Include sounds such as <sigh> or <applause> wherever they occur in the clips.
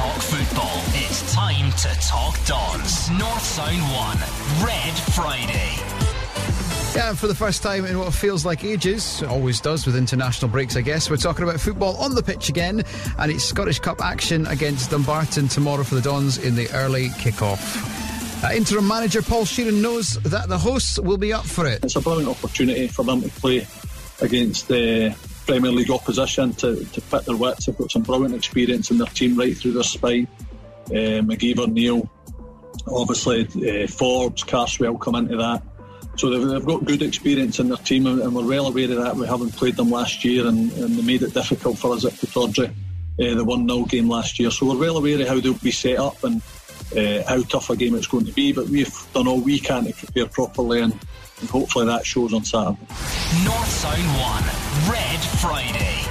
talk football, it's time to talk Dons. North Sound 1, Red Friday. Yeah, for the first time in what feels like ages, always does with international breaks, I guess, we're talking about football on the pitch again, and it's Scottish Cup action against Dumbarton tomorrow for the Dons in the early kick-off. Uh, interim manager Paul Sheerin knows that the hosts will be up for it. It's a brilliant opportunity for them to play against the Premier League opposition to, to pit their wits. They've got some brilliant experience in their team right through their spine. Uh, McGeever, Neil, obviously uh, Forbes, Carswell come into that. So they've, they've, got good experience in their team, and, we're well aware of that. We haven't played them last year, and, and they made it difficult for us at Pittodrie, uh, the 1 0 game last year. So we're well aware of how they'll be set up and uh, how tough a game it's going to be. But we've done all we can to prepare properly, and, and hopefully that shows on Saturday. North Sound 1, Red Friday.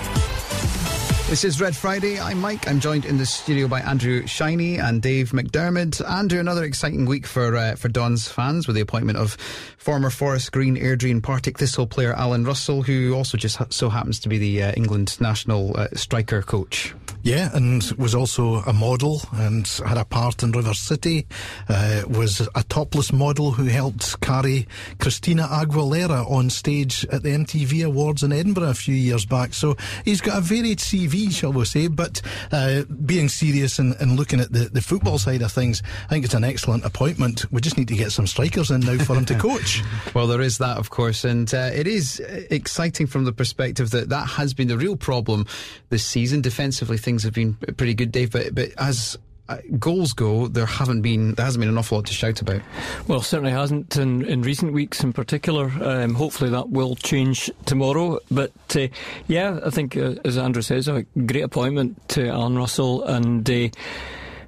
This is Red Friday. I'm Mike. I'm joined in the studio by Andrew Shiny and Dave McDermott. Andrew, another exciting week for uh, for Don's fans with the appointment of former Forest Green Airdrie Partick Thistle player Alan Russell, who also just so happens to be the uh, England national uh, striker coach. Yeah, and was also a model and had a part in River City. Uh, was a topless model who helped carry Christina Aguilera on stage at the MTV Awards in Edinburgh a few years back. So he's got a varied CV shall we say. But uh, being serious and, and, looking at the, the football side of things, I think it's an excellent appointment. We just need to get some strikers in now for him to <laughs> coach. well, there is that, of course, and uh, it is exciting from the perspective that that has been the real problem this season. Defensively, things have been pretty good, Dave, but but as uh, goals go, there haven't been there hasn't been an awful lot to shout about. Well, certainly hasn't in, in recent weeks, in particular. Um, hopefully, that will change tomorrow. But uh, yeah, I think uh, as Andrew says, a great appointment to Alan Russell and. Uh,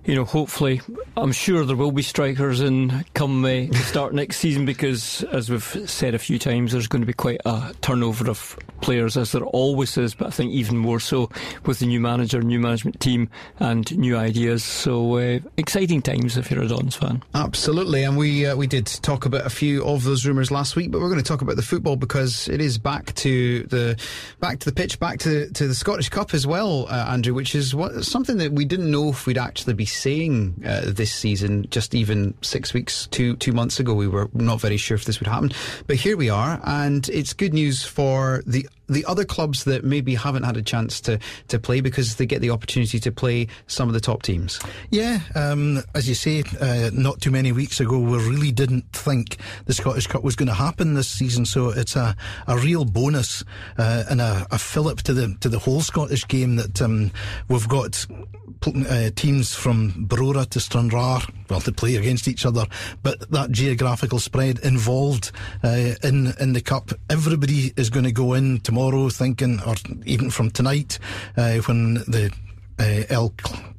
you know, hopefully, I'm sure there will be strikers in come uh, start <laughs> next season because, as we've said a few times, there's going to be quite a turnover of players, as there always is. But I think even more so with the new manager, new management team, and new ideas. So uh, exciting times if you're a Dons fan. Absolutely, and we uh, we did talk about a few of those rumours last week, but we're going to talk about the football because it is back to the back to the pitch, back to to the Scottish Cup as well, uh, Andrew, which is what something that we didn't know if we'd actually be saying uh, this season. Just even six weeks, two two months ago, we were not very sure if this would happen, but here we are, and it's good news for the the other clubs that maybe haven't had a chance to, to play because they get the opportunity to play some of the top teams? Yeah, um, as you say, uh, not too many weeks ago, we really didn't think the Scottish Cup was going to happen this season. So it's a, a real bonus uh, and a, a fillip to the to the whole Scottish game that um, we've got uh, teams from Brora to Stranraer, well, to play against each other, but that geographical spread involved uh, in in the cup. Everybody is going to go in tomorrow thinking, or even from tonight, uh, when the uh, El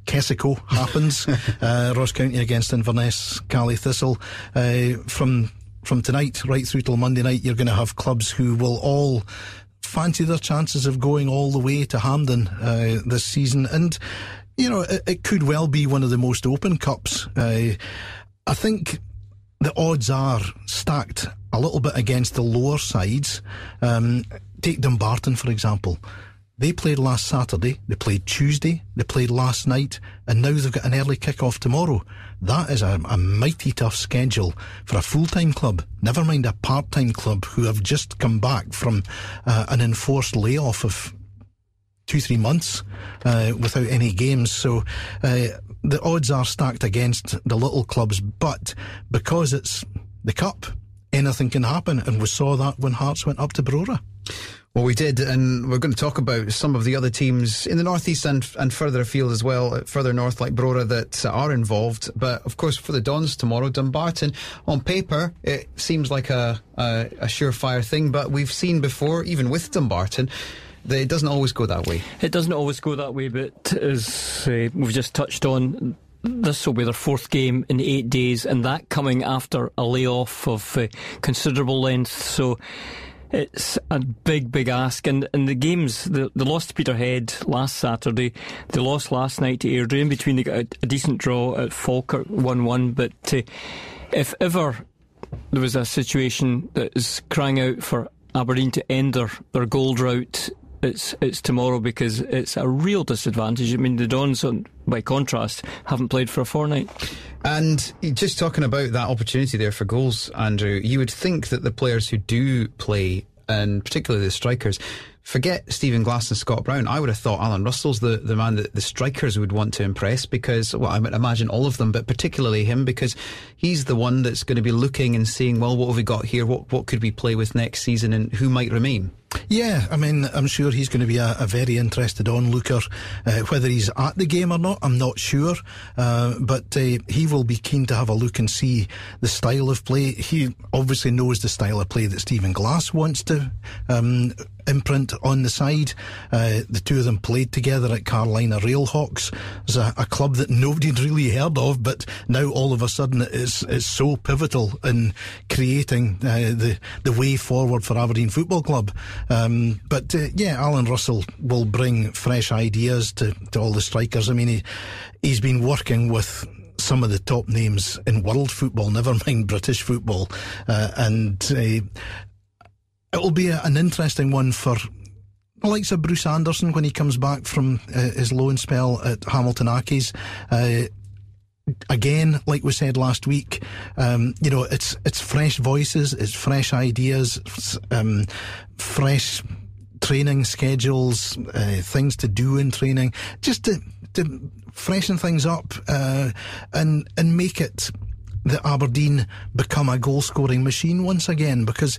Kessico happens, <laughs> uh, Ross County against Inverness, Caley Thistle, uh, from from tonight right through till Monday night, you're going to have clubs who will all fancy their chances of going all the way to Hampden uh, this season. And you know, it, it, could well be one of the most open cups. Uh, I think the odds are stacked a little bit against the lower sides. Um, take Dumbarton, for example. They played last Saturday, they played Tuesday, they played last night, and now they've got an early kick-off tomorrow. That is a, a mighty tough schedule for a full-time club, never mind a part-time club who have just come back from uh, an enforced layoff of two, three months uh, without any games. So uh, the odds are stacked against the little clubs, but because it's the cup, anything can happen. And we saw that when Hearts went up to Brora. Well, we did, and we're going to talk about some of the other teams in the northeast and and further afield as well, further north like Brora that are involved. But of course, for the Dons tomorrow, Dumbarton on paper it seems like a a, a surefire thing, but we've seen before, even with Dumbarton, it doesn't always go that way. It doesn't always go that way, but as uh, we've just touched on, this will be their fourth game in eight days, and that coming after a layoff of uh, considerable length. So it's a big, big ask. And, and the games, the, they lost to Peterhead last Saturday. They lost last night to Airdrie. In between, they got a, a decent draw at Falkirk 1 1. But uh, if ever there was a situation that is crying out for Aberdeen to end their, their gold route it's it's tomorrow because it's a real disadvantage. I mean, the Dons, on, by contrast, haven't played for a fortnight. And just talking about that opportunity there for goals, Andrew, you would think that the players who do play, and particularly the strikers, forget Stephen Glass and Scott Brown. I would have thought Alan Russell's the, the man that the strikers would want to impress because, well, I would imagine all of them, but particularly him because he's the one that's going to be looking and seeing, well, what have we got here? What, what could we play with next season and who might remain? Yeah, I mean, I'm sure he's going to be a, a very interested onlooker. Uh, whether he's at the game or not, I'm not sure. Uh, but uh, he will be keen to have a look and see the style of play. He obviously knows the style of play that Stephen Glass wants to um, imprint on the side. Uh, the two of them played together at Carolina Railhawks. It's a, a, club that nobody'd really heard of, but now all of a sudden it's, it's so pivotal in creating uh, the, the way forward for Aberdeen Football Club. Um, but uh, yeah, Alan Russell will bring fresh ideas to, to all the strikers. I mean, he, he's been working with some of the top names in world football, <laughs> never mind British football. Uh, and uh, it will be a, an interesting one for the likes of Bruce Anderson when he comes back from uh, his loan spell at Hamilton Accies. Uh, again, like we said last week, um, you know, it's it's fresh voices, it's fresh ideas, um, fresh training schedules, uh, things to do in training, just to to freshen things up uh, and and make it that Aberdeen become a goal scoring machine once again because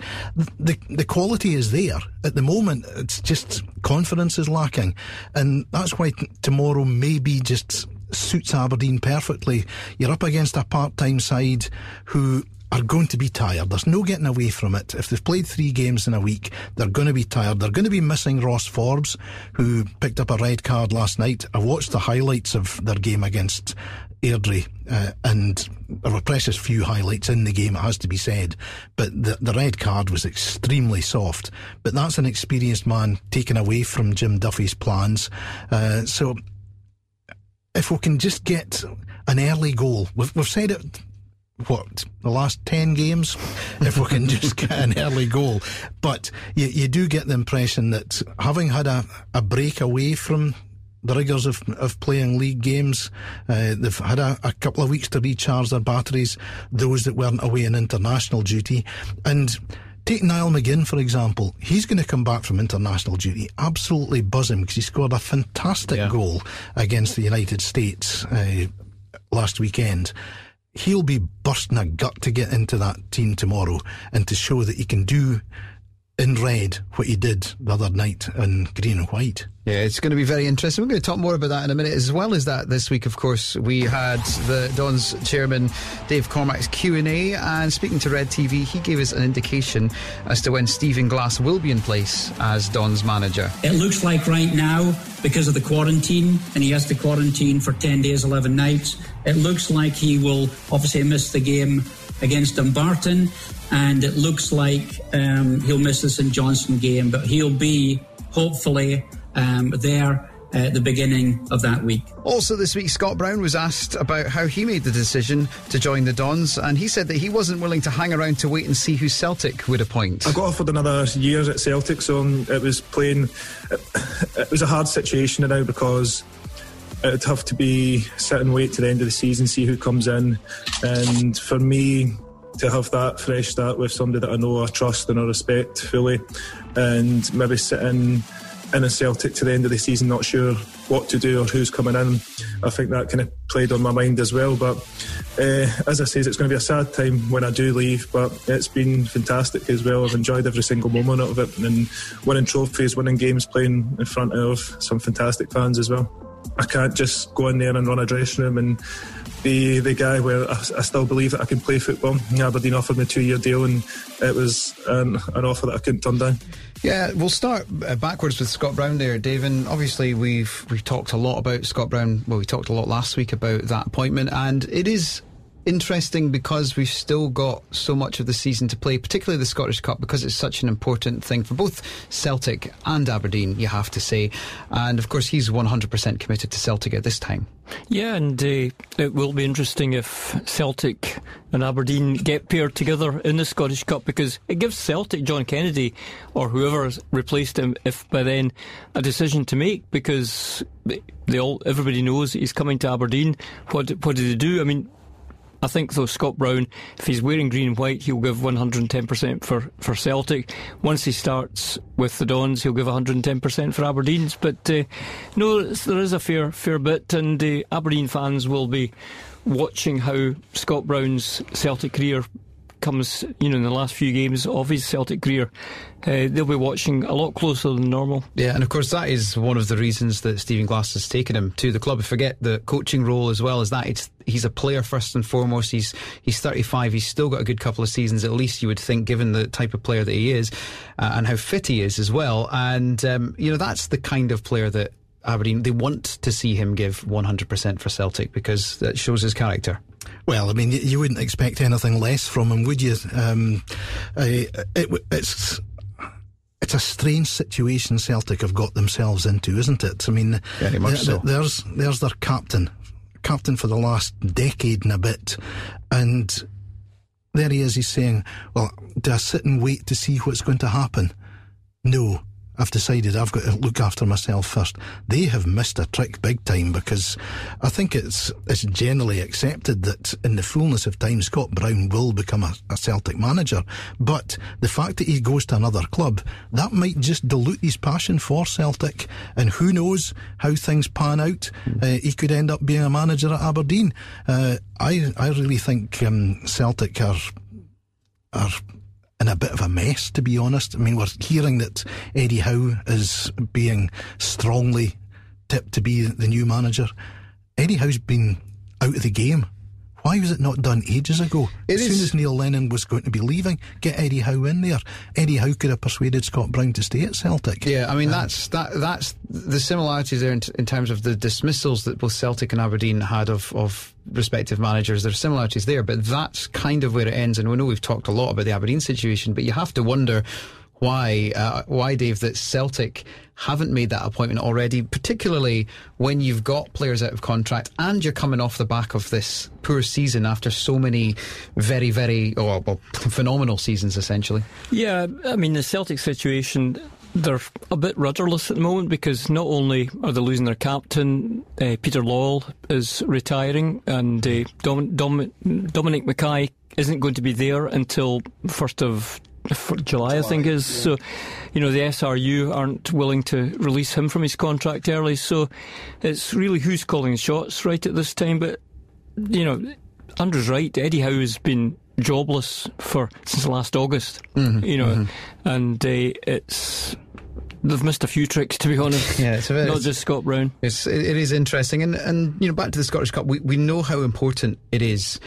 the the quality is there at the moment. It's just confidence is lacking, and that's why t- tomorrow maybe just suits Aberdeen perfectly. You're up against a part time side who are going to be tired. There's no getting away from it. If they've played three games in a week, they're going to be tired. They're going to be missing Ross Forbes, who picked up a red card last night. I watched the highlights of their game against Airdrie, uh, and there were precious few highlights in the game, it has to be said. But the, the red card was extremely soft. But that's an experienced man taken away from Jim Duffy's plans. Uh, so if we can just get an early goal, we've, we've said it what the last 10 games if we can just get an early goal but you, you do get the impression that having had a, a break away from the rigours of, of playing league games uh, they've had a, a couple of weeks to recharge their batteries those that weren't away in international duty and Take Niall McGinn, for example. He's going to come back from international duty absolutely buzzing because he scored a fantastic yeah. goal against the United States uh, last weekend he'll be bursting a gut to get into that team tomorrow and to show that he can do in red what he did the other night in green and white. Yeah, it's going to be very interesting. We're going to talk more about that in a minute. As well as that, this week, of course, we had the Don's chairman, Dave Cormack's Q&A, and speaking to Red TV, he gave us an indication as to when Stephen Glass will be in place as Don's manager. It looks like right now, because of the quarantine, and he has to quarantine for 10 days, 11 nights, it looks like he will obviously miss the game against Dumbarton, and it looks like um, he'll miss the St Johnstone game, but he'll be hopefully um, there at the beginning of that week. Also, this week, Scott Brown was asked about how he made the decision to join the Dons, and he said that he wasn't willing to hang around to wait and see who Celtic would appoint. I got offered another year at Celtic, so it was playing. It was a hard situation now because it'd have to be sit and wait to the end of the season, see who comes in. And for me, to have that fresh start with somebody that I know, I trust and I respect fully, and maybe sitting in a Celtic to the end of the season, not sure what to do or who's coming in. I think that kind of played on my mind as well. But uh, as I say, it's going to be a sad time when I do leave, but it's been fantastic as well. I've enjoyed every single moment of it and winning trophies, winning games, playing in front of some fantastic fans as well. I can't just go in there and run a dressing room and be the guy where I, I still believe that I can play football. Aberdeen offered me a two year deal and it was an, an, offer that I couldn't turn down. Yeah, we'll start uh, backwards with Scott Brown there, Dave. And obviously, we've we've talked a lot about Scott Brown. Well, we talked a lot last week about that appointment, and it is interesting because we've still got so much of the season to play, particularly the Scottish Cup, because it's such an important thing for both Celtic and Aberdeen, you have to say. And of course, he's 100% committed to Celtic at this time. Yeah, and uh, it will be interesting if Celtic and Aberdeen get paired together in the Scottish Cup because it gives Celtic John Kennedy or whoever replaced him, if by then a decision to make because they all everybody knows he's coming to Aberdeen. What what did he do? I mean, I think though Scott Brown, if he's wearing green and white, he'll give 110% for, for Celtic. Once he starts with the Dons, he'll give 110% for Aberdeen's. But uh, no, there is a fair fair bit, and uh, Aberdeen fans will be watching how Scott Brown's Celtic career comes, you know, in the last few games of his Celtic career, uh, they'll be watching a lot closer than normal. Yeah, and of course that is one of the reasons that Stephen Glass has taken him to the club. Forget the coaching role as well as that. It's he's a player first and foremost. He's he's 35. He's still got a good couple of seasons at least. You would think, given the type of player that he is uh, and how fit he is as well. And um, you know that's the kind of player that Aberdeen they want to see him give 100% for Celtic because that shows his character. Well, I mean, you wouldn't expect anything less from him, would you? Um, it, it's it's a strange situation Celtic have got themselves into, isn't it? I mean, so. there's there's their captain, captain for the last decade and a bit, and there he is. He's saying, "Well, do I sit and wait to see what's going to happen?" No. I've decided I've got to look after myself first. They have missed a trick big time because I think it's it's generally accepted that in the fullness of time Scott Brown will become a, a Celtic manager. But the fact that he goes to another club, that might just dilute his passion for Celtic. And who knows how things pan out. Uh, he could end up being a manager at Aberdeen. Uh, I I really think um, Celtic are are in a bit of a mess, to be honest. I mean, we're hearing that Eddie Howe is being strongly tipped to be the new manager. Eddie Howe's been out of the game. Why was it not done ages ago? It as is- soon as Neil Lennon was going to be leaving, get Eddie Howe in there. Eddie Howe could have persuaded Scott Brown to stay at Celtic. Yeah, I mean that's that that's the similarities there in, t- in terms of the dismissals that both Celtic and Aberdeen had of of respective managers. There's similarities there, but that's kind of where it ends. And we know we've talked a lot about the Aberdeen situation, but you have to wonder why uh, why Dave that Celtic haven't made that appointment already, particularly when you've got players out of contract and you're coming off the back of this poor season after so many very very oh, well, <laughs> phenomenal seasons essentially. Yeah, I mean, the Celtic situation, they're a bit rudderless at the moment because not only are they losing their captain, uh, Peter Lawwell is retiring, and uh, Dom- Dom- Dominic McKay isn't going to be there until 1st of for July, I think is. So, you know, the SRU aren't willing to release him from his contract early. So it's really who's calling the shots right at this time. But, you know, Andrew's right. Eddie Howe has been jobless for since last August. You know, and uh, it's they've missed a few tricks to be honest. <laughs> Yeah, it's a bit- not just Scott Brown. It's it it is interesting, and and you know back to the Scottish Cup, we we know how important it is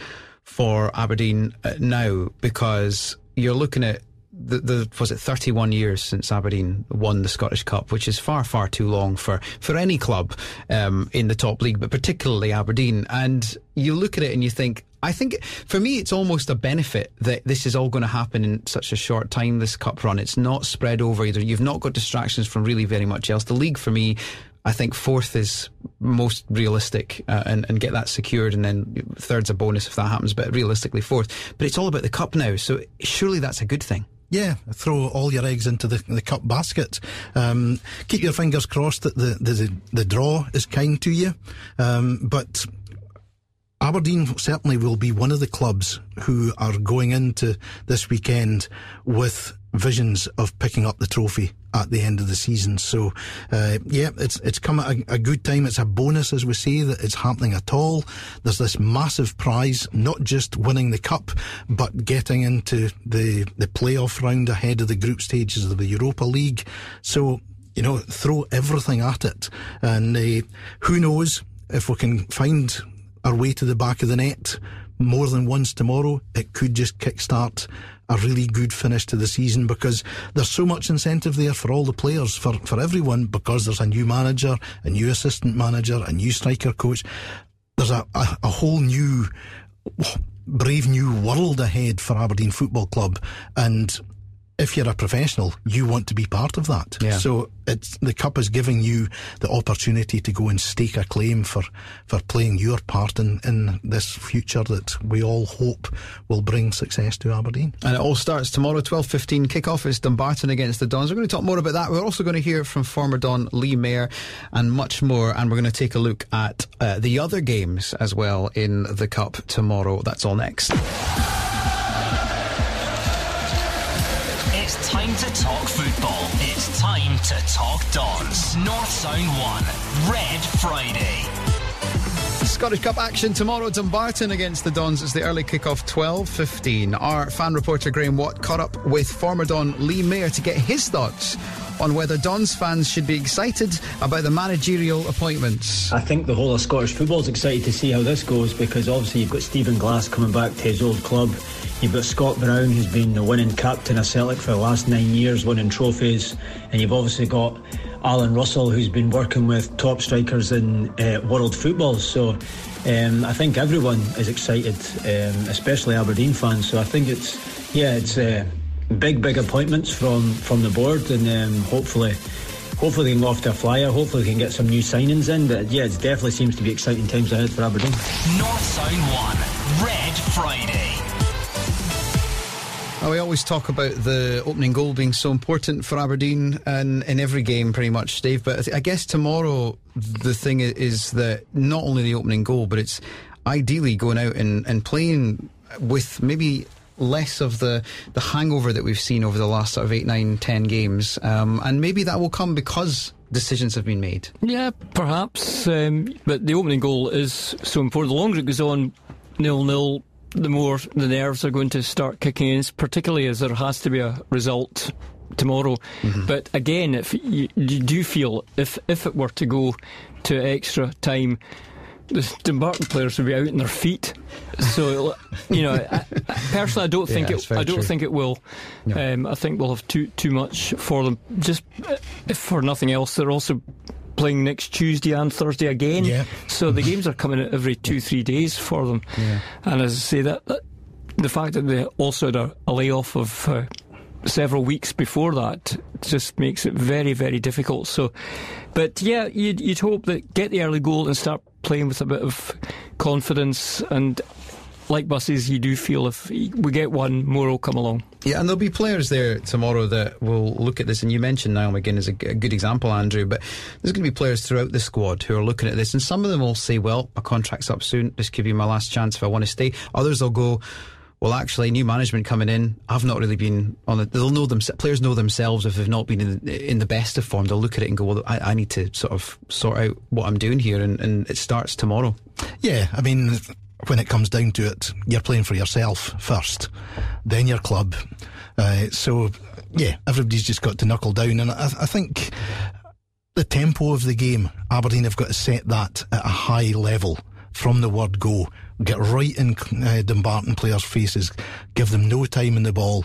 for Aberdeen uh, now because you're looking at. The, the was it 31 years since Aberdeen won the Scottish Cup, which is far far too long for for any club um, in the top league, but particularly Aberdeen. And you look at it and you think, I think for me it's almost a benefit that this is all going to happen in such a short time. This cup run, it's not spread over either. You've not got distractions from really very much else. The league for me I think fourth is most realistic uh, and, and get that secured, and then third's a bonus if that happens, but realistically fourth. But it's all about the cup now, so surely that's a good thing. Yeah, throw all your eggs into the, the cup basket. Um, keep your fingers crossed that the, the, the draw is kind to you. Um, but Aberdeen certainly will be one of the clubs who are going into this weekend with visions of picking up the trophy at the end of the season. So, uh, yeah, it's it's come at a, a good time. It's a bonus, as we say, that it's happening at all. There's this massive prize, not just winning the cup, but getting into the the playoff round ahead of the group stages of the Europa League. So, you know, throw everything at it, and uh, who knows if we can find our way to the back of the net more than once tomorrow, it could just kickstart a really good finish to the season because there's so much incentive there for all the players, for, for everyone, because there's a new manager, a new assistant manager, a new striker coach. There's a, a, a whole new brave new world ahead for Aberdeen Football Club, and if you're a professional, you want to be part of that. Yeah. So it's the cup is giving you the opportunity to go and stake a claim for, for playing your part in, in this future that we all hope will bring success to Aberdeen. And it all starts tomorrow, 12.15 kickoff is Dumbarton against the Dons. We're going to talk more about that. We're also going to hear from former Don Lee Mayer and much more. And we're going to take a look at uh, the other games as well in the Cup tomorrow. That's all next. To talk football. It's time to talk Dons. North Sound 1, Red Friday. Scottish Cup action tomorrow. Dumbarton against the Dons. It's the early kickoff, 12.15. Our fan reporter Graham Watt caught up with former Don Lee Mayer to get his thoughts on whether Dons fans should be excited about the managerial appointments. I think the whole of Scottish football is excited to see how this goes because obviously you've got Stephen Glass coming back to his old club. You've got Scott Brown, who's been the winning captain of Celtic for the last nine years, winning trophies. And you've obviously got Alan Russell, who's been working with top strikers in uh, world football. So um, I think everyone is excited, um, especially Aberdeen fans. So I think it's, yeah, it's uh, big, big appointments from, from the board. And um, hopefully, hopefully they can go off to a flyer. Hopefully they can get some new signings in. But yeah, it definitely seems to be exciting times ahead for Aberdeen. North Sound 1, Red Friday. Well, we always talk about the opening goal being so important for Aberdeen and in every game, pretty much, Dave. But I, I guess tomorrow the thing is that not only the opening goal, but it's ideally going out and, and playing with maybe less of the, the hangover that we've seen over the last sort of eight, nine, ten games. Um, and maybe that will come because decisions have been made. Yeah, perhaps. Um, but the opening goal is so important. The longer it goes on, nil nil, the more the nerves are going to start kicking in, particularly as there has to be a result tomorrow. But again, if you, you do feel if if it were to go to extra time. The Dumbarton players would be out on their feet, so <laughs> you know. I, personally, I don't think Yeah, it. I don't true. think it will. No. Um, I think we'll have too too much for them. Just if for nothing else, they're also playing next Tuesday and Thursday again. Yeah. So the games are coming out every two three days for them. Yeah. And as I say, that, that the fact that they also had a, a layoff of. Uh, Several weeks before that just makes it very, very difficult. So, but yeah, you'd, you'd hope that get the early goal and start playing with a bit of confidence. And like buses, you do feel if we get one, more will come along. Yeah, and there'll be players there tomorrow that will look at this. And you mentioned Niall McGinn as a good example, Andrew, but there's going to be players throughout the squad who are looking at this. And some of them will say, well, my contract's up soon. This could be my last chance if I want to stay. Others will go, well, actually, new management coming in. I've not really been on it. They'll know them. Players know themselves if they've not been in the, in the best of form. They'll look at it and go, well, I, I need to sort of sort out what I'm doing here. And, and it starts tomorrow. Yeah, I mean, when it comes down to it, you're playing for yourself first, then your club. Uh, so, yeah, everybody's just got to knuckle down. And I, I think the tempo of the game, Aberdeen have got to set that at a high level from the word go. Get right in uh, Dumbarton players' faces, give them no time in the ball.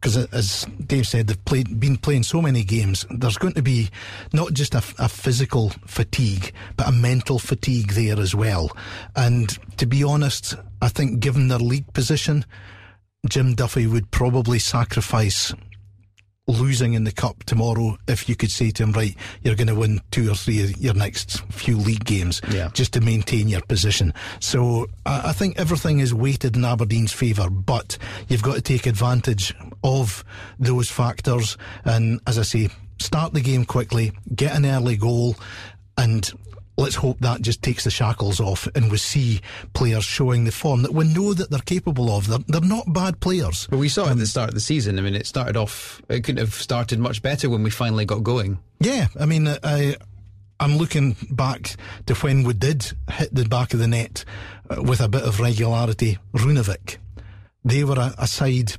Because as Dave said, they've played, been playing so many games. There's going to be not just a, a physical fatigue, but a mental fatigue there as well. And to be honest, I think given their league position, Jim Duffy would probably sacrifice losing in the cup tomorrow if you could say to him, right, you're going to win two or three of your next few league games Yeah. just to maintain your position. So I, I think everything is weighted in Aberdeen's favour, but you've got to take advantage of those factors. And as I say, start the game quickly, get an early goal, and let's hope that just takes the shackles off and we see players showing the form that we know that they're capable of. They're, they're not bad players. But we saw it at the start of the season. I mean, it started off, it couldn't have started much better when we finally got going. Yeah, I mean, I, I'm looking back to when we did hit the back of the net uh, with a bit of regularity. Runavik, they were a, a side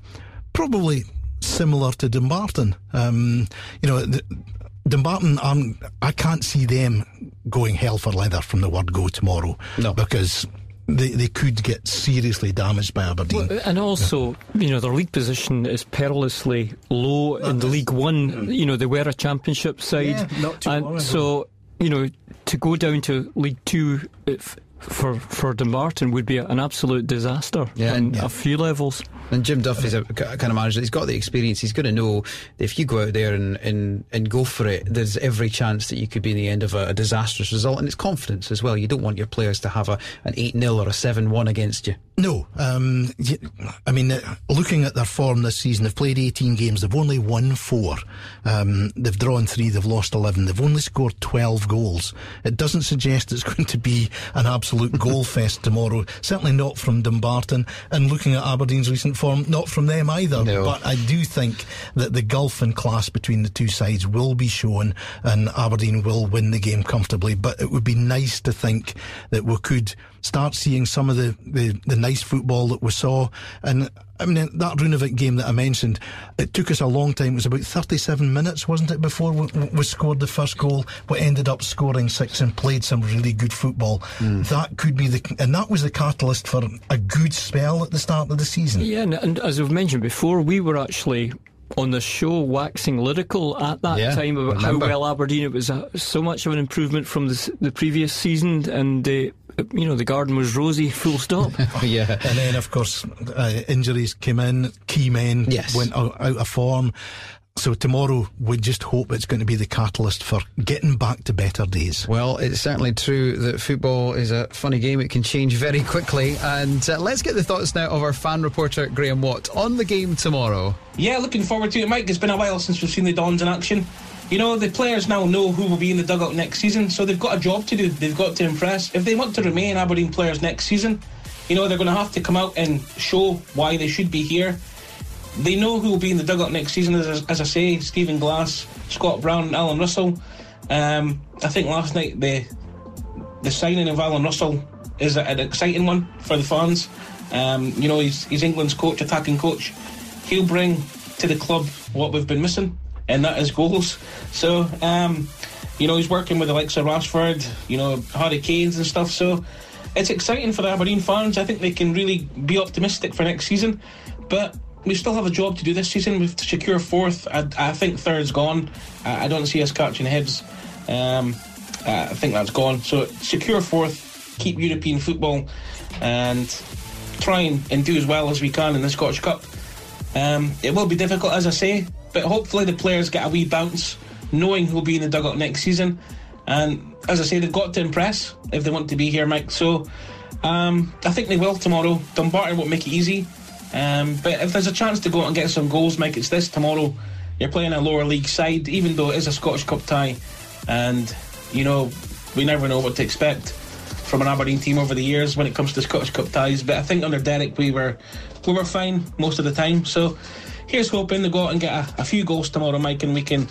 probably similar to Dumbarton. Um, you know, Dumbarton, aren't, I can't see them going hell for leather from the word go tomorrow. No. Because they, they could get seriously damaged by Aberdeen. Well, uh, and also, you know, their league position is perilously low in the League One. Mm. You know, they were a championship side, Yeah, not too long ago. and so you know to go down to League Two, if for for Dumbarton would be an absolute disaster Yeah, on yeah. a few levels. And Jim Duff is a k- kind of manager. He's got the experience. He's going to know if you go out there and, and, and go for it, there's every chance that you could be in the end of a, a disastrous result. And it's confidence as well. You don't want your players to have a, an 8 0 or a 7 1 against you. No, um, y- I mean, uh, looking at their form this season, they've played 18 games. They've only won four. Um, they've drawn three. They've lost 11. They've only scored 12 goals. It doesn't suggest it's <laughs> going to be an absolute goal <laughs> fest tomorrow. Certainly not from Dumbarton. And looking at Aberdeen's recent form, not from them either. No. But I do think that the gulf in class between the two sides will be shown, and Aberdeen will win the game comfortably. But it would be nice to think that we could start seeing some of the, the, the nice football that we saw. And I mean, that Runavik game that I mentioned, it took us a long time. It was about 37 minutes, wasn't it, before we, we scored the first goal? We ended up scoring six and played some really good football. That could be the, and that was the catalyst for a good spell at the start of the season. Yeah, and, and as I've mentioned before, we were actually on the show waxing lyrical at that Yeah, time about how well Aberdeen it was uh, so much of an improvement from the, the previous season, and uh, you know the garden was rosy, <laughs> full stop. <laughs> yeah. And then, of course, uh, injuries came in. Key men Yes. went out, out of form. So tomorrow, we just hope it's going to be the catalyst for getting back to better days. Well, it's certainly true that football is a funny game. It can change very quickly. And uh, let's get the thoughts now of our fan reporter, Graham Watt, on the game tomorrow. Yeah, looking forward to it, Mike. It's been a while since we've seen the Dons in action. You know, the players now know who will be in the dugout next season, so they've got a job to do. They've got to impress. If they want to remain Aberdeen players next season, you know, they're going to have to come out and show why they should be here. They know who will be in the dugout next season, as, as I say, Stephen Glass, Scott Brown, and Alan Russell. Um, I think last night the the signing of Alan Russell is an exciting one for the fans. Um, you know, he's, he's England's coach, attacking coach. He'll bring to the club what we've been missing, and that is goals. So, um, you know, he's working with the likes of Rashford, you know, Harry Kane's and stuff. So, it's exciting for the Aberdeen fans. I think they can really be optimistic for next season. But we still have a job to do this season. We've to secure fourth. I, I think third's gone. I, I don't see us catching heads. Um, I think that's gone. So secure fourth, keep European football, and try and, and do as well as we can in the Scottish Cup. Um, it will be difficult, as I say, but hopefully the players get a wee bounce, knowing who'll be in the dugout next season. And as I say, they've got to impress if they want to be here, Mike. So um, I think they will tomorrow. Dumbarton won't make it easy. Um, but if there's a chance to go out and get some goals, Mike, it's this tomorrow. You're playing a lower league side, even though it is a Scottish Cup tie. And, you know, we never know what to expect from an Aberdeen team over the years when it comes to Scottish Cup ties. But I think under Derek, we were we were fine most of the time. So here's hoping to go out and get a, a few goals tomorrow, Mike, and we can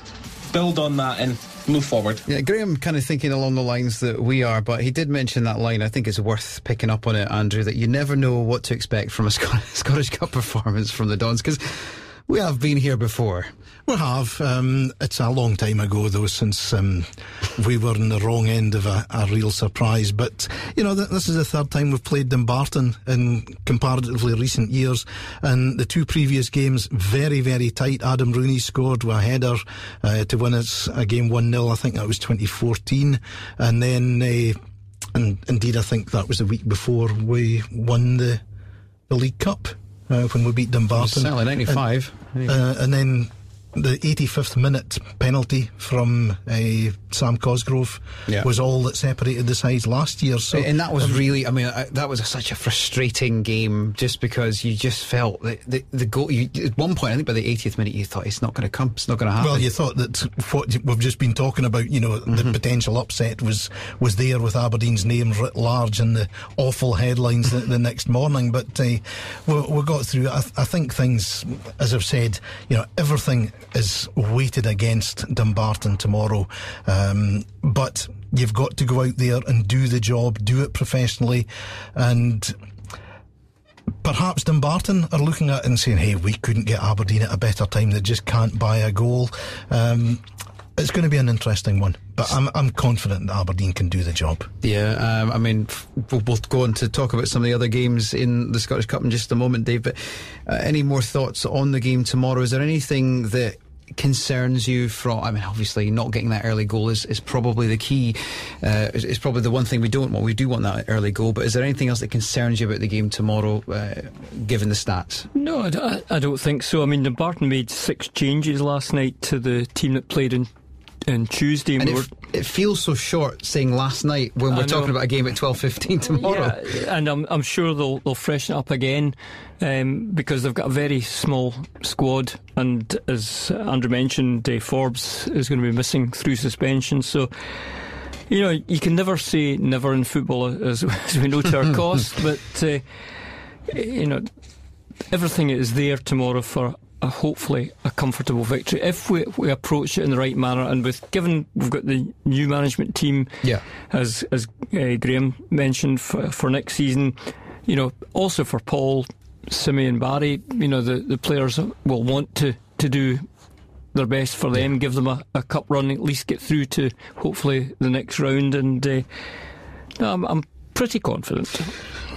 build on that and move forward. Yeah, Graham kind of thinking along the lines that we are, but he did mention that line. I think it's worth picking up on it, Andrew, that you never know what to expect from a <laughs> Scottish Cup performance from the Dons because we have been here before. We have. Um, it's a long time ago, though, since um, we were in the wrong end of a, a real surprise. But, you know, th- this is the third time we've played Dumbarton in comparatively recent years. And the two previous games, very, very tight. Adam Rooney scored with a header uh, to win us a game 1 0. I think that was 2014. And then, uh, and indeed, I think that was the week before we won the, the League Cup. Uh, when we beat Dumbarton. Certainly 95. And, uh, and then the 85th minute penalty from uh, Sam Cosgrove Yeah. was all that separated the sides last year. So and that was really, I mean, I, that was such a frustrating game just because you just felt that the, the goal, you, at one point, I think by the 80th minute, you thought it's not going to come, it's not going to happen. Well, you thought that what we've just been talking about, you know, the potential upset was was there with Aberdeen's name writ large in the awful headlines the, the next morning. But uh, we, we got through. I, I think things, as I've said, you know, everything is weighted against Dumbarton tomorrow. Um, but you've got to go out there and do the job, do it professionally, and perhaps Dumbarton are looking at it and saying, hey, we couldn't get Aberdeen at a better time. They just can't buy a goal. Um, it's going to be an interesting one, but I'm, I'm confident that Aberdeen can do the job. Yeah, um, I mean, we'll, we'll go on to talk about some of the other games in the Scottish Cup in just a moment, Dave. But uh, any more thoughts on the game tomorrow? Is there anything that concerns you from? I mean, obviously, not getting that early goal is, is probably the key. Uh, is, is, probably the one thing we don't want. We do want that early goal, but is there anything else that concerns you about the game tomorrow, uh, given the stats? No, I, I don't think so. I mean, Dumbarton made six changes last night to the team that played in and Tuesday. And it, it, feels so short saying last night when we're talking about a game at twelve fifteen tomorrow. Yeah, and I'm, I'm sure they'll they'll freshen up again um, because they've got a very small squad, and as Andrew mentioned, uh, Forbes is going to be missing through suspension, so. You know, you can never say never in football, as, <laughs> as we know to our <laughs> cost, but uh, you know, everything is there tomorrow for a, hopefully a comfortable victory if we, we approach it in the right manner. And with given we've got the new management team, yeah. as as uh, Graham mentioned for, for next season, you know, also for Paul, Simi, and Barry, you know, the, the players will want to to do their best for them, yeah. give them a, a, cup run, at least get through to hopefully the next round. And uh, no, I'm, I'm pretty confident.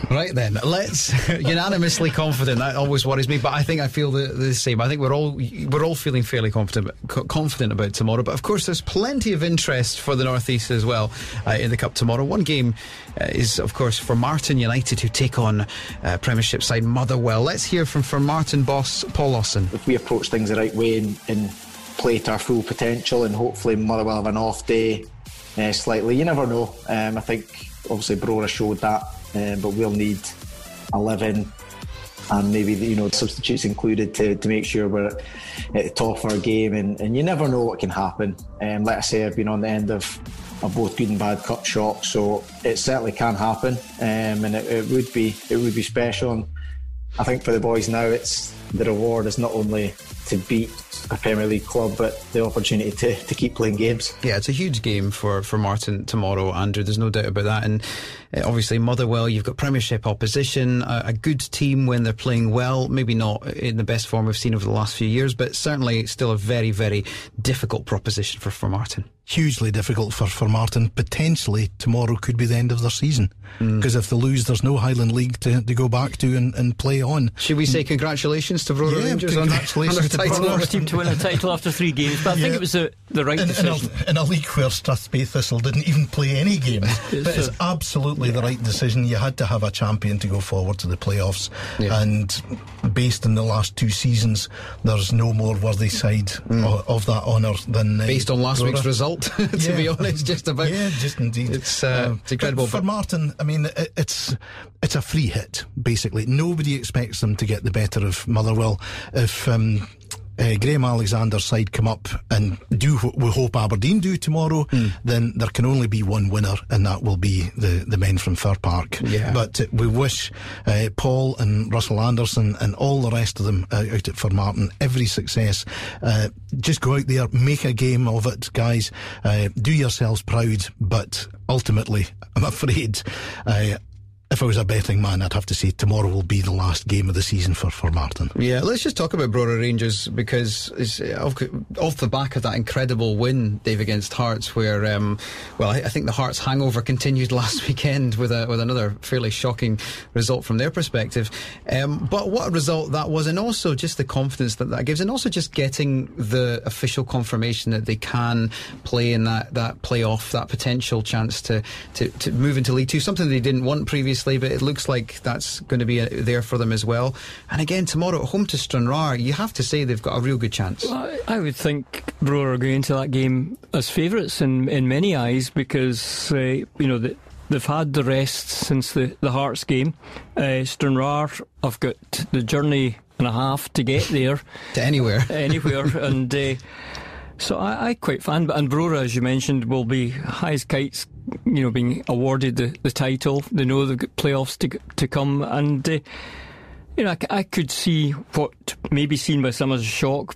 Right then, let's <laughs> unanimously confident. That always worries me, but I think I feel the, the same. I think we're all we're all feeling fairly confident confident about tomorrow. But of course, there's plenty of interest for the northeast as well uh, in the cup tomorrow. One game uh, is, of course, Formartine United who take on uh, Premiership side Motherwell. Let's hear from Formartine boss Paul Lawson. If we approach things the right way and, and play to our full potential, and hopefully Motherwell have an off day uh, slightly, you never know. Um, I think obviously Brora showed that um, but we'll need 11 and maybe you know substitutes included to, to make sure we're at the top of our game. And, and you never know what can happen. Um, like I say I've been on the end of, of both good and bad cup shocks so it certainly can happen. Um, and it, it, would be it would be special. And I think for the boys now it's the reward is not only to beat a Premier League club, but the opportunity to, to keep playing games. Yeah, it's a huge game for, Formartine tomorrow, Andrew. There's no doubt about that. And uh, obviously, Motherwell, you've got Premiership opposition, a, a, good team when they're playing well. Maybe not in the best form we've seen over the last few years, but certainly still a very, very difficult proposition for, Formartine hugely difficult for, Formartine. Potentially tomorrow could be the end of their season because mm. if they lose, there's no Highland League to, to go back to and, and play on. Should we say congratulations to Brora yeah, Rangers congratulations on, on their title? First team to win a title after three games, but I yeah. think it was the, the right in, decision. In a, in a, league where Strathspey Thistle didn't even play any games, <laughs> it's but it's absolutely yeah. the right decision. You had to have a champion to go forward to the playoffs, yeah. and based on the last two seasons, there's no more worthy side mm. of, of, that honour than uh, based on last Brora. week's result. <laughs> to be honest just about. Yeah, just indeed. It's, uh, uh, it's incredible. Formartine, I mean, it, it's it's a free hit basically. Nobody expects them to get the better of Motherwell. If um, uh, Graham Alexander's side come up and do what we hope Aberdeen do tomorrow, mm. then there can only be one winner, and that will be the, the men from Fir Park. Yeah. But uh, we wish uh, Paul and Russell Anderson and all the rest of them uh, out at Formartine every success. Uh, just go out there, make a game of it, guys. Uh, do yourselves proud, but ultimately, <laughs> I'm afraid if I was a betting man, I'd have to say tomorrow will be the last game of the season for, Formartine. Yeah, let's just talk about Brora Rangers because it's off, off the back of that incredible win, Dave, against Hearts, where, um, well, I, I, think the Hearts hangover <laughs> continued last weekend with a, with another fairly shocking result from their perspective. Um, but what a result that was, and also just the confidence that that gives, and also just getting the official confirmation that they can play in that, that playoff, that potential chance to, to, to move into League Two, something they didn't want previously obviously, but it looks like that's going to be uh, there for them as well. And again, tomorrow at home to Stranraer, you have to say they've got a real good chance. Well, I would think Brora are going into that game as favourites in, in many eyes because, uh, you know, the, they've had the rest since the, the Hearts game. Uh, Stranraer have got the journey and a half to get <laughs> there. to anywhere. <laughs> anywhere. and. Uh, so I, I quite fan, but and Brora, as you mentioned, will be high as kites. You know, being awarded the, the title. They know the playoffs to to come, and uh, you know, I, I, could see what may be seen by some as a shock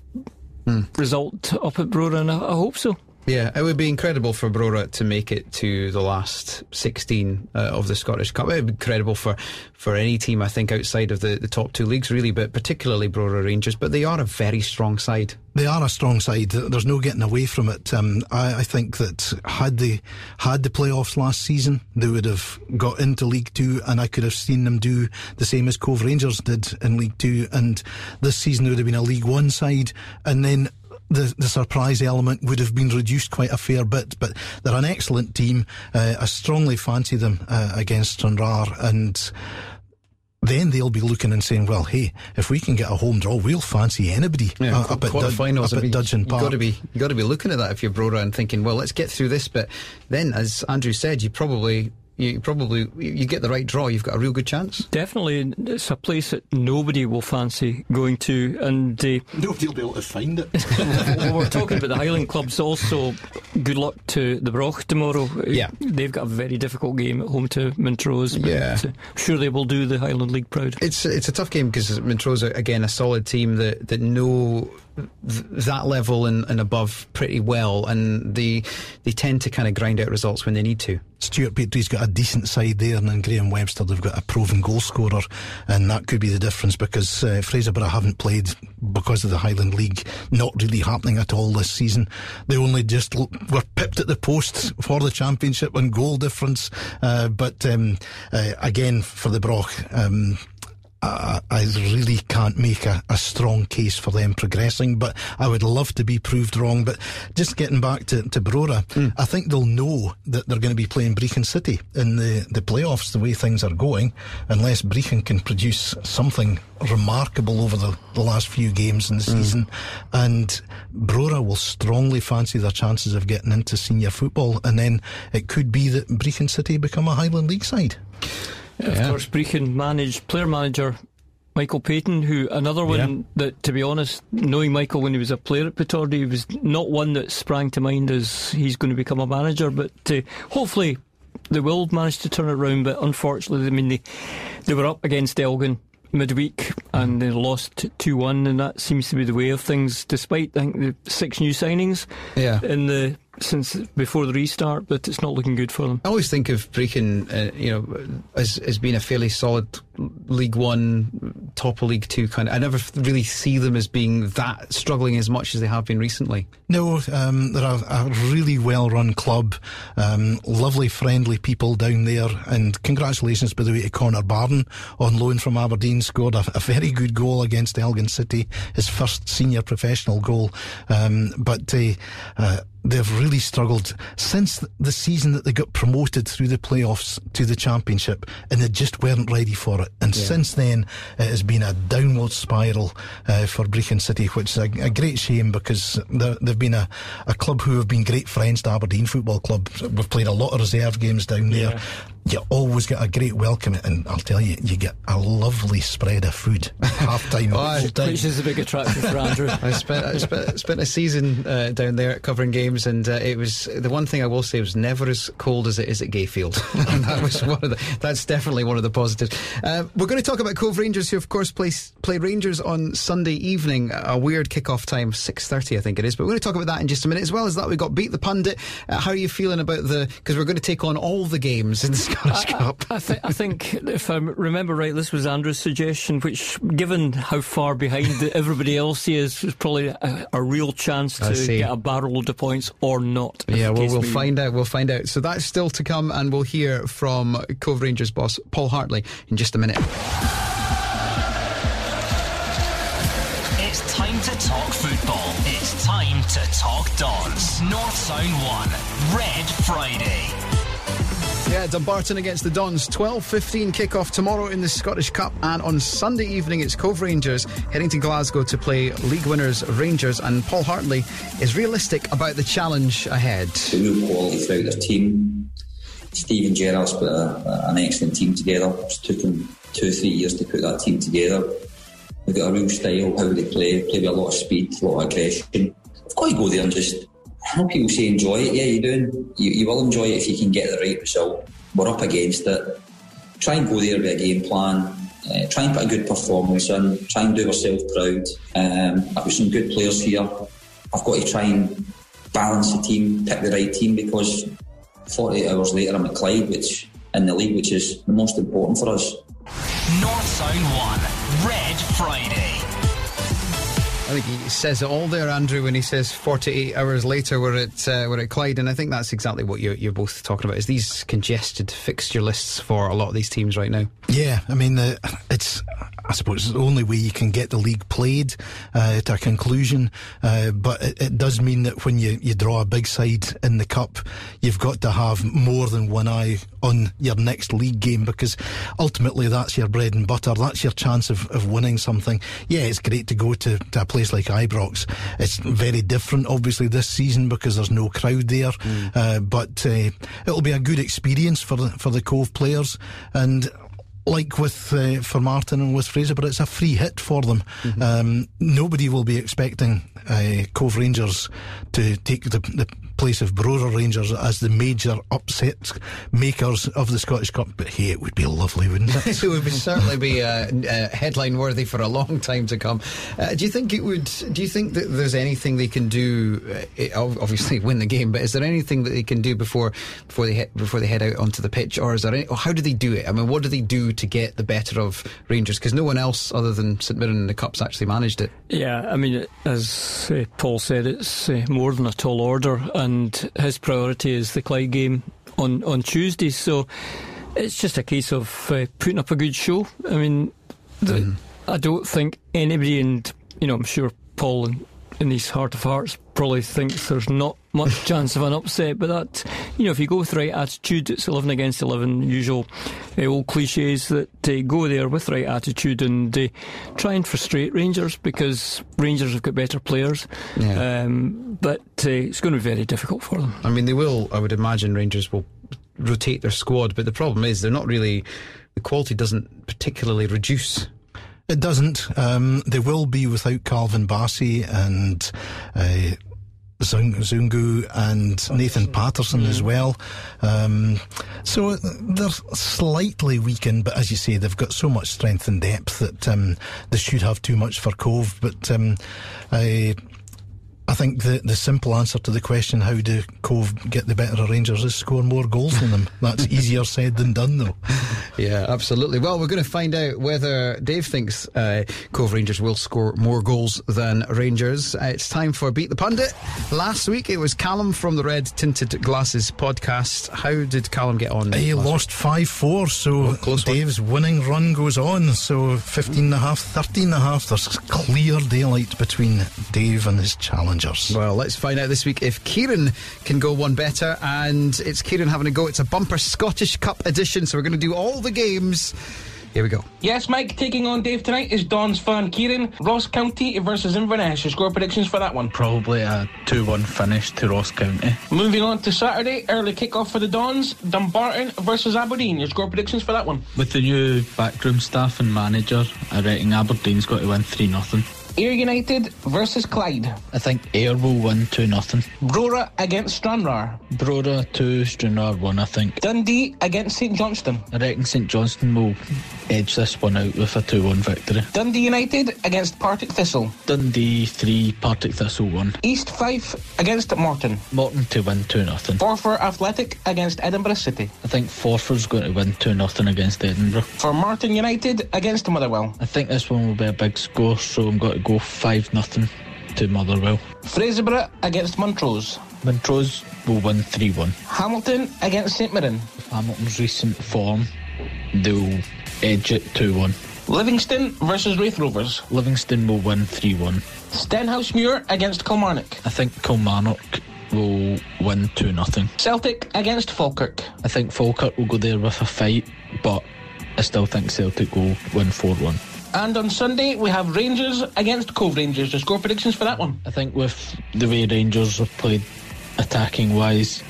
mm. result up at Brora, and I, I hope so. Yeah, it would be incredible for Brora to make it to the last 16 uh, of the Scottish Cup. It would be incredible for, for any team, I think, outside of the, the top two leagues, really, but particularly Brora Rangers. But they are a very strong side. They are a strong side. There's no getting away from it. Um, I, I, think that had they had the playoffs last season, they would have got into League Two, and I could have seen them do the same as Cove Rangers did in League Two. And this season, they would have been a League One side, and then the, the surprise element would have been reduced quite a fair bit. But they're an excellent team. Uh, I strongly fancy them uh, against Stranraer and then they'll be looking and saying, "Well, hey, if we can get a home draw, we'll fancy anybody yeah, uh, up at. Dud- up at Dudgeon Park." You got to be, you got to be looking at that if you're Brora and thinking, "Well, let's get through this." But then, as Andrew said, you probably you probably you get the right draw, you've got a real good chance. Definitely, it's a place that nobody will fancy going to, and uh, nobody will be able to find it. <laughs> well, we're talking about the Highland clubs. Also, good luck to the Broch tomorrow. Yeah, they've got a very difficult game at home to Montrose. Yeah, I'm sure they will do the Highland League proud. It's it's a tough game because Montrose again a solid team that that know that level and, and above pretty well, and they they tend to kind of grind out results when they need to. Stewart Petrie's got a decent side there, and then Graham Webster they've got a proven goal scorer, and that could be the difference because uh, Fraserburgh haven't played because of the Highland League not really happening at all this season. They only just were pipped at the post for the championship on goal difference, uh, but um, uh, again for the Broch. Um, I, I really can't make a, a, strong case for them progressing, but I would love to be proved wrong. But just getting back to, to Brora, mm. I think they'll know that they're going to be playing Brechin City in the, the playoffs the way things are going, unless Brechin can produce something remarkable over the, the last few games in the mm. season. And Brora will strongly fancy their chances of getting into senior football, and then it could be that Brechin City become a Highland League side. Of yeah. course, Brechin managed player manager Michael Payton, who another one yeah. that, to be honest, knowing Michael when he was a player at Pittodrie, was not one that sprang to mind as he's going to become a manager. But uh, hopefully, they will manage to turn it around. But unfortunately, I mean, they, they were up against Elgin midweek and they lost 2 1, and that seems to be the way of things, despite I think the six new signings yeah. in the since before the restart, but it's not looking good for them. I always think of Brechin, uh, you know, as as being a fairly solid League One, top of League Two kind. of... I never really see them as being that struggling as much as they have been recently. No, um, they're a, a really well run club, um, lovely, friendly people down there, and congratulations by the way to Connor Barron on loan from Aberdeen, scored a, a very good goal against Elgin City, his first senior professional goal. Um, but uh, uh, they've really struggled since the season that they got promoted through the playoffs to the championship and they just weren't ready for it. And yeah. since then, it has been a downward spiral uh, for Brechin City, which is a, a great shame because they've been a, a, club who have been great friends to Aberdeen Football Club. We've played a lot of reserve games down there. Yeah you always get a great welcome, and I'll tell you, you get a lovely spread of food <laughs> half time. oh, which is a big attraction for Andrew. <laughs> I spent I spent, spent a season uh, down there covering games, and uh, it was the one thing I will say was never as cold as it is at Gayfield, <laughs> and that was one of the. That's definitely one of the positives. Uh, we're going to talk about Cove Rangers, who of course play play Rangers on Sunday evening, a weird kick-off time, six thirty, I think it is. But we're going to talk about that in just a minute. As well as that, we got beat the pundit. Uh, how are you feeling about the? Because we're going to take on all the games in the <laughs> Scottish I, Cup. I, th- I, think, if I remember right, this was Andrew's suggestion, which, given how far behind <laughs> everybody else he is, is probably a, a real chance to get a barrel of points or not. Yeah, well, we'll find out. We'll find out. So that's still to come, and we'll hear from Cove Rangers boss Paul Hartley in just a minute. It's time to talk football. It's time to talk Dons. North Sound 1, Red Friday. Yeah, Dumbarton against the Dons. 12.15 kickoff tomorrow in the Scottish Cup. And on Sunday evening, it's Cove Rangers heading to Glasgow to play league winners Rangers. And Paul Hartley is realistic about the challenge ahead. The real quality throughout their team. Steven Gerrard's put a, an excellent team together. It took him two three years to put that team together. They've got a real style, how they play, play with a lot of speed, a lot of aggression. I've got to go there and just how people say enjoy it. Yeah, you do. You, you will enjoy it if you can get the right result. We're up against it. Try and go there with a game plan. Uh, try and put a good performance in. Try and do ourselves proud. Um, I've got some good players here. I've got to try and balance the team, pick the right team because 48 hours later I'm at Clyde, which in the league, which is the most important for us. North Sound 1, Red Friday. I think he says it all there, Andrew, when he says 48 hours later we're at uh, we're at Clyde, and I think that's exactly what you're, you're both talking about. Is these congested fixture lists for a lot of these teams right now? Yeah, I mean, uh, it's I suppose it's the only way you can get the league played uh, to a conclusion. Uh, but it, it, does mean that when you, you draw a big side in the cup, you've got to have more than one eye on your next league game because ultimately that's your bread and butter. That's your chance of, of winning something. Yeah, it's great to go to, to a place like Ibrox. It's very different, obviously, this season because there's no crowd there. Mm. Uh, but uh, it'll be a good experience for the, for the Cove players. And like with uh, Formartine and with Fraser, but it's a free hit for them. Mm-hmm. Um, nobody will be expecting uh, Cove Rangers to take the, the place of Brora Rangers as the major upset makers of the Scottish Cup. But hey, it would be lovely, wouldn't it? <laughs> it would certainly be uh, uh, headline worthy for a long time to come. Uh, do you think it would? Do you think that there's anything they can do? Uh, obviously, win the game, but is there anything that they can do before before they hit, before they head out onto the pitch, or is there? Any, or how do they do it? I mean, what do they do to get the better of Rangers? Because no one else other than St Mirren in the Cup's actually managed it. Yeah, I mean, as uh, Paul said, it's uh, more than a tall order and his priority is the Clyde game on, on Tuesday. So it's just a case of uh, putting up a good show. I mean, the, mm. I don't think anybody, and you know, I'm sure Paul and in his heart of hearts probably thinks there's not much chance of an upset, but that, you know, if you go with the right attitude, it's 11 against 11, usual uh, old cliches that uh, go there with the right attitude and uh, try and frustrate Rangers because Rangers have got better players. Yeah. Um, but uh, it's going to be very difficult for them. I mean, they will, I would imagine Rangers will rotate their squad, but the problem is they're not really, the quality doesn't particularly reduce it doesn't. Um, they will be without Calvin Bassey and uh, Zungu and Nathan Patterson mm. as well. Um, so they're slightly weakened, but as you say, they've got so much strength and depth that um, they should have too much for Cove. But um, I I think the, the simple answer to the question, how do Cove get the better of Rangers, is score more goals than them. <laughs> That's easier said than done, though. <laughs> Yeah, absolutely. Well, we're going to find out whether Dave thinks uh, Cove Rangers will score more goals than Rangers. Uh, it's time for Beat the Pundit. Last week it was Callum from the Red Tinted Glasses podcast. How did Callum get on? He lost 5 4, so oh, Dave's one. winning run goes on. So 15 and a half, 13 and a half. There's clear daylight between Dave and his challenge. Well, let's find out this week if Kieran can go one better. And it's Kieran having a go. It's a bumper Scottish Cup edition, so we're going to do all the games. Here we go. Yes, Mike, taking on Dave tonight is Don's fan Kieran. Ross County versus Inverness. Your score predictions for that one? Probably a 2 1 finish to Ross County. Moving on to Saturday, early kick-off for the Dons. Dumbarton versus Aberdeen. Your score predictions for that one? With the new backroom staff and manager, I reckon Aberdeen's got to win 3 0. Ayr United versus Clyde. I think Ayr will win 2 0. Brora against Stranraer. Brora 2, Stranraer 1, I think. Dundee against St Johnstone. I reckon St Johnstone will edge this one out with a 2 1 victory. Dundee United against Partick Thistle. Dundee 3, Partick Thistle 1. East Fife against Morton. Morton to win 2 0. Forfar Athletic against Edinburgh City. I think Forfar's going to win 2 0 against Edinburgh. Formartine United against Motherwell. I think this one will be a big score, so I'm going to go 5 nothing to Motherwell. Fraserburgh against Montrose. Montrose will win 3 1. Hamilton against St Mirren. Hamilton's recent form, they'll edge it 2 1. Livingston versus Raith Rovers. Livingston will win 3 1. Stenhousemuir against Kilmarnock. I think Kilmarnock will win 2 0. Celtic against Falkirk. I think Falkirk will go there with a fight, but I still think Celtic will win 4 1. And on Sunday, we have Rangers against Cove Rangers. The score predictions for that one? I think with the way Rangers have played attacking wise,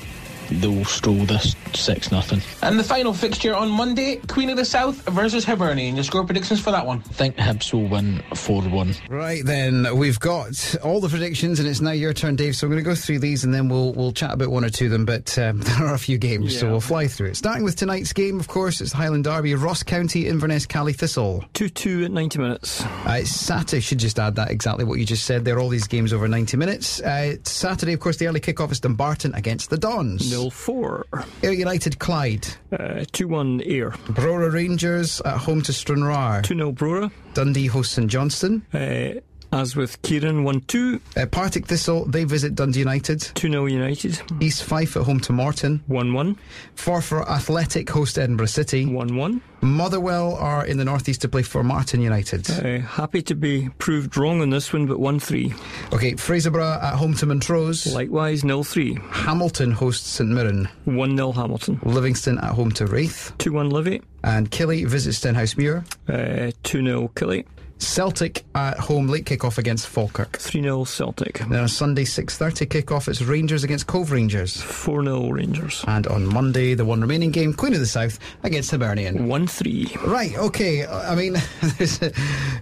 they'll stroll this 6 nothing. And the final fixture on Monday Queen of the South versus Hibernian. Your score predictions for that one? I think Hibs will win 4 1. Right then, we've got all the predictions, and it's now your turn, Dave. So I'm going to go through these and then we'll we'll chat about one or two of them. But um, <laughs> there are a few games, yeah. so we'll fly through it. Starting with tonight's game, of course, it's Highland Derby, Ross County, Inverness, Caley Thistle. 2 2 at 90 minutes. Uh, it's Saturday, should just add that exactly what you just said there. Are all these games over 90 minutes. Uh, Saturday, of course, the early kick-off is Dumbarton against the Dons. 0 4. Ayr United Clyde. Uh, 2 1 Ayr. Brora Rangers at home to Stranraer. 2 0 Brora. Dundee hosts St Johnstone. Uh, As with Kieran, 1 2. Uh, Partick Thistle, they visit Dundee United. 2 0 United. East Fife at home to Morton. 1 1. Forfar Athletic host Edinburgh City. 1 1. Motherwell are in the northeast to play Formartine United. Uh, happy to be proved wrong on this one, but 1 3. Okay, Fraserburgh at home to Montrose. Likewise, 0 3. Hamilton hosts St Mirren. 1 0 Hamilton. Livingston at home to Raith. 2 1 Livy. And Killy visits Stenhousemuir. Uh, 2 0 Killy. Celtic at home late kick-off against Falkirk. 3 0 Celtic. Then on Sunday 6.30 kick-off it's Rangers against Cove Rangers. 4 0 Rangers. And on Monday the one remaining game Queen of the South against Hibernian. 1 3. Right, okay. I mean, <laughs> there's a,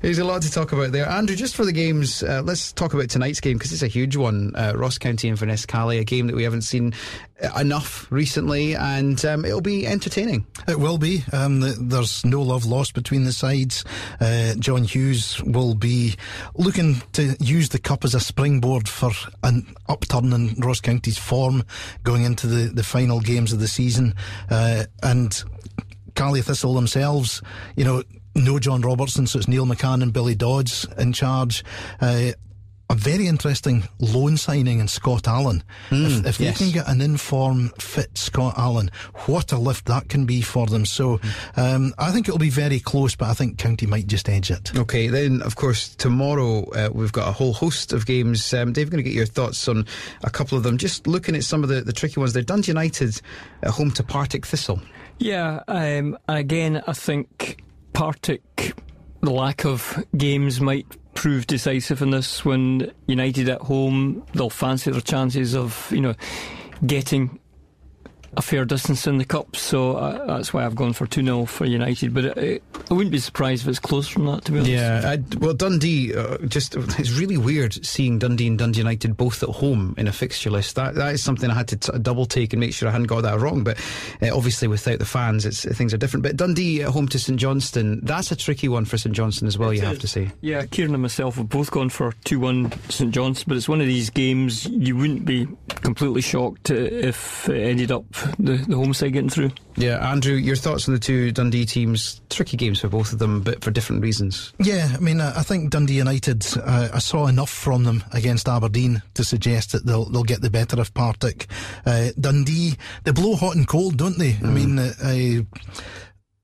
there's a lot to talk about there. Andrew, just for the games, uh, let's talk about tonight's game because it's a huge one. Uh, Ross County and Inverness Caley, a game that we haven't seen enough recently, and um, it'll be entertaining. It will be. Um, the, there's no love lost between the sides. Uh, John Hughes will be looking to use the cup as a springboard for an upturn in Ross County's form going into the, the final games of the season. Uh, and Caley Thistle themselves, you know, no John Robertson, so it's Neil McCann and Billy Dodds in charge. Uh, a very interesting loan signing in Scott Allan. Mm, if, if yes. they can get an inform fit Scott Allan, what a lift that can be for them. So um, I think it'll be very close, but I think County might just edge it. Okay, then of course tomorrow uh, we've got a whole host of games. Um, Dave, going to get your thoughts on a couple of them. Just looking at some of the, the tricky ones. They're Dundee United at home to Partick Thistle. Yeah, um, again, I think Partick, the lack of games might prove decisive in this when United at home they'll fancy their chances of you know getting a fair distance in the cup, so uh, that's why I've gone for 2 0 for United. But it, it, I wouldn't be surprised if it's close from that, to be honest. Yeah, I, well, Dundee, uh, just it's really weird seeing Dundee and Dundee United both at home in a fixture list. That that is something I had to t- double take and make sure I hadn't got that wrong. But uh, obviously, without the fans, it's things are different. But Dundee at home to St Johnstone, that's a tricky one for St Johnstone as well, it you is. have to say. Yeah, Kieran and myself have both gone for 2 1 St Johnstone, but it's one of these games you wouldn't be completely shocked if it ended up the, the home side getting through. Yeah, Andrew, your thoughts on the two Dundee teams? Tricky games for both of them, but for different reasons. Yeah, I mean, I think Dundee United. Uh, I saw enough from them against Aberdeen to suggest that they'll they'll get the better of Partick. Uh, Dundee, they blow hot and cold, don't they? Mm. I mean, uh,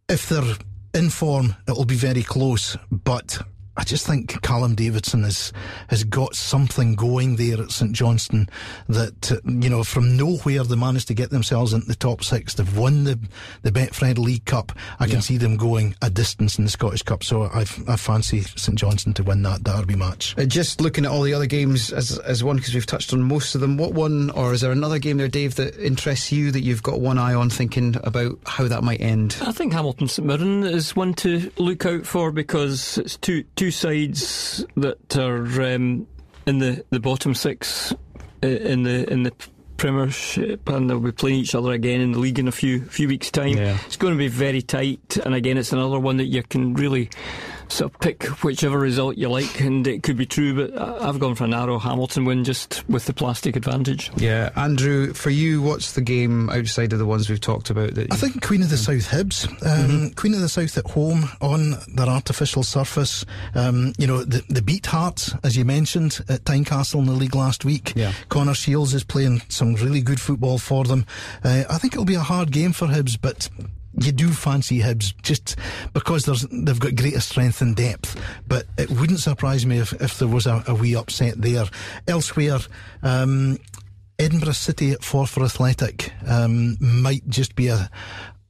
if they're in form, it'll be very close, but I just think Callum Davidson has has got something going there at St Johnstone that uh, you know from nowhere they managed to get themselves into the top six. They've won the the Betfred League Cup. I can see them going a distance in the Scottish Cup. So I I fancy St Johnstone to win that derby match. Uh, just looking at all the other games as as one because we've touched on most of them. What one or is there another game there, Dave, that interests you that you've got one eye on, thinking about how that might end? I think Hamilton St Mirren is one to look out for because it's two two two sides that are um, in the, the bottom six in the in the Premiership, and they'll be playing each other again in the league in a few few weeks' time. Yeah. It's going to be very tight, and again, it's another one that you can really sort of pick whichever result you like, and it could be true. But I've gone for a narrow Hamilton win just with the plastic advantage. Yeah, Andrew, for you, what's the game outside of the ones we've talked about? That I think Queen of the South Hibs, um, mm-hmm. Queen of the South at home on their artificial surface. Um, you know, the, the beat Hearts, as you mentioned, at Tynecastle in the league last week. Yeah. Connor Shields is playing some really good football for them. Uh, I think it'll be a hard game for Hibs, but you do fancy Hibs just because they've got greater strength and depth. But it wouldn't surprise me if, if there was a, a wee upset there. Elsewhere, um, Edinburgh City at Forfar Athletic um, might just be a,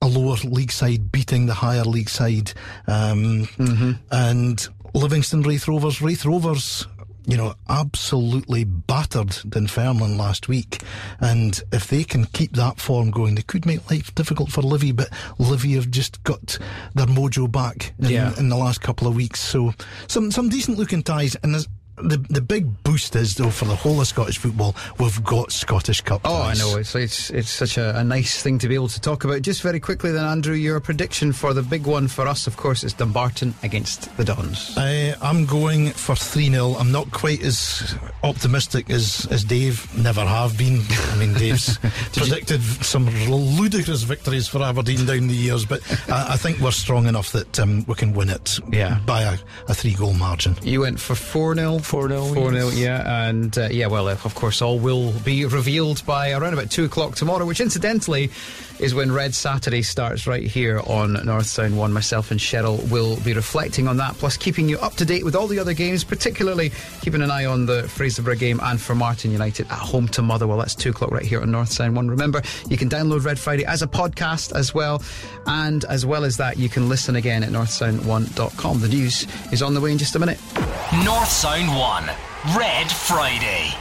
a lower league side beating the higher league side. Um, mm-hmm. And Livingston Raith Rovers. Raith Rovers you know, absolutely battered Dunfermline last week. And if they can keep that form going, they could make life difficult for Livy, but Livy have just got their mojo back in, yeah. in the last couple of weeks. So some, some decent looking ties. And there's, the the big boost is though for the whole of Scottish football, we've got Scottish Cup. Oh, I know it's it's it's such a, a, nice thing to be able to talk about. Just very quickly, then, Andrew, your prediction for the big one for us, of course, is Dumbarton against the Dons. Uh, I'm going for three 0 I'm not quite as optimistic as as Dave. Never have been. I mean, Dave's <laughs> predicted you... some ludicrous victories for Aberdeen down the years, but I, I think we're strong enough that um, we can win it. Yeah. by a, a three goal margin. You went for four 0 4 0. 4 0, yeah. And uh, yeah, well, of course, all will be revealed by around about 2 o'clock tomorrow, which incidentally is when Red Saturday starts right here on North Sound 1. Myself and Cheryl will be reflecting on that, plus keeping you up to date with all the other games, particularly keeping an eye on the Fraserburgh game and Formartine United at home to Motherwell. That's 2 o'clock right here on North Sound 1. Remember, you can download Red Friday as a podcast as well. And as well as that, you can listen again at northsound1.com. The news is on the way in just a minute. North Sound 1, Red Friday.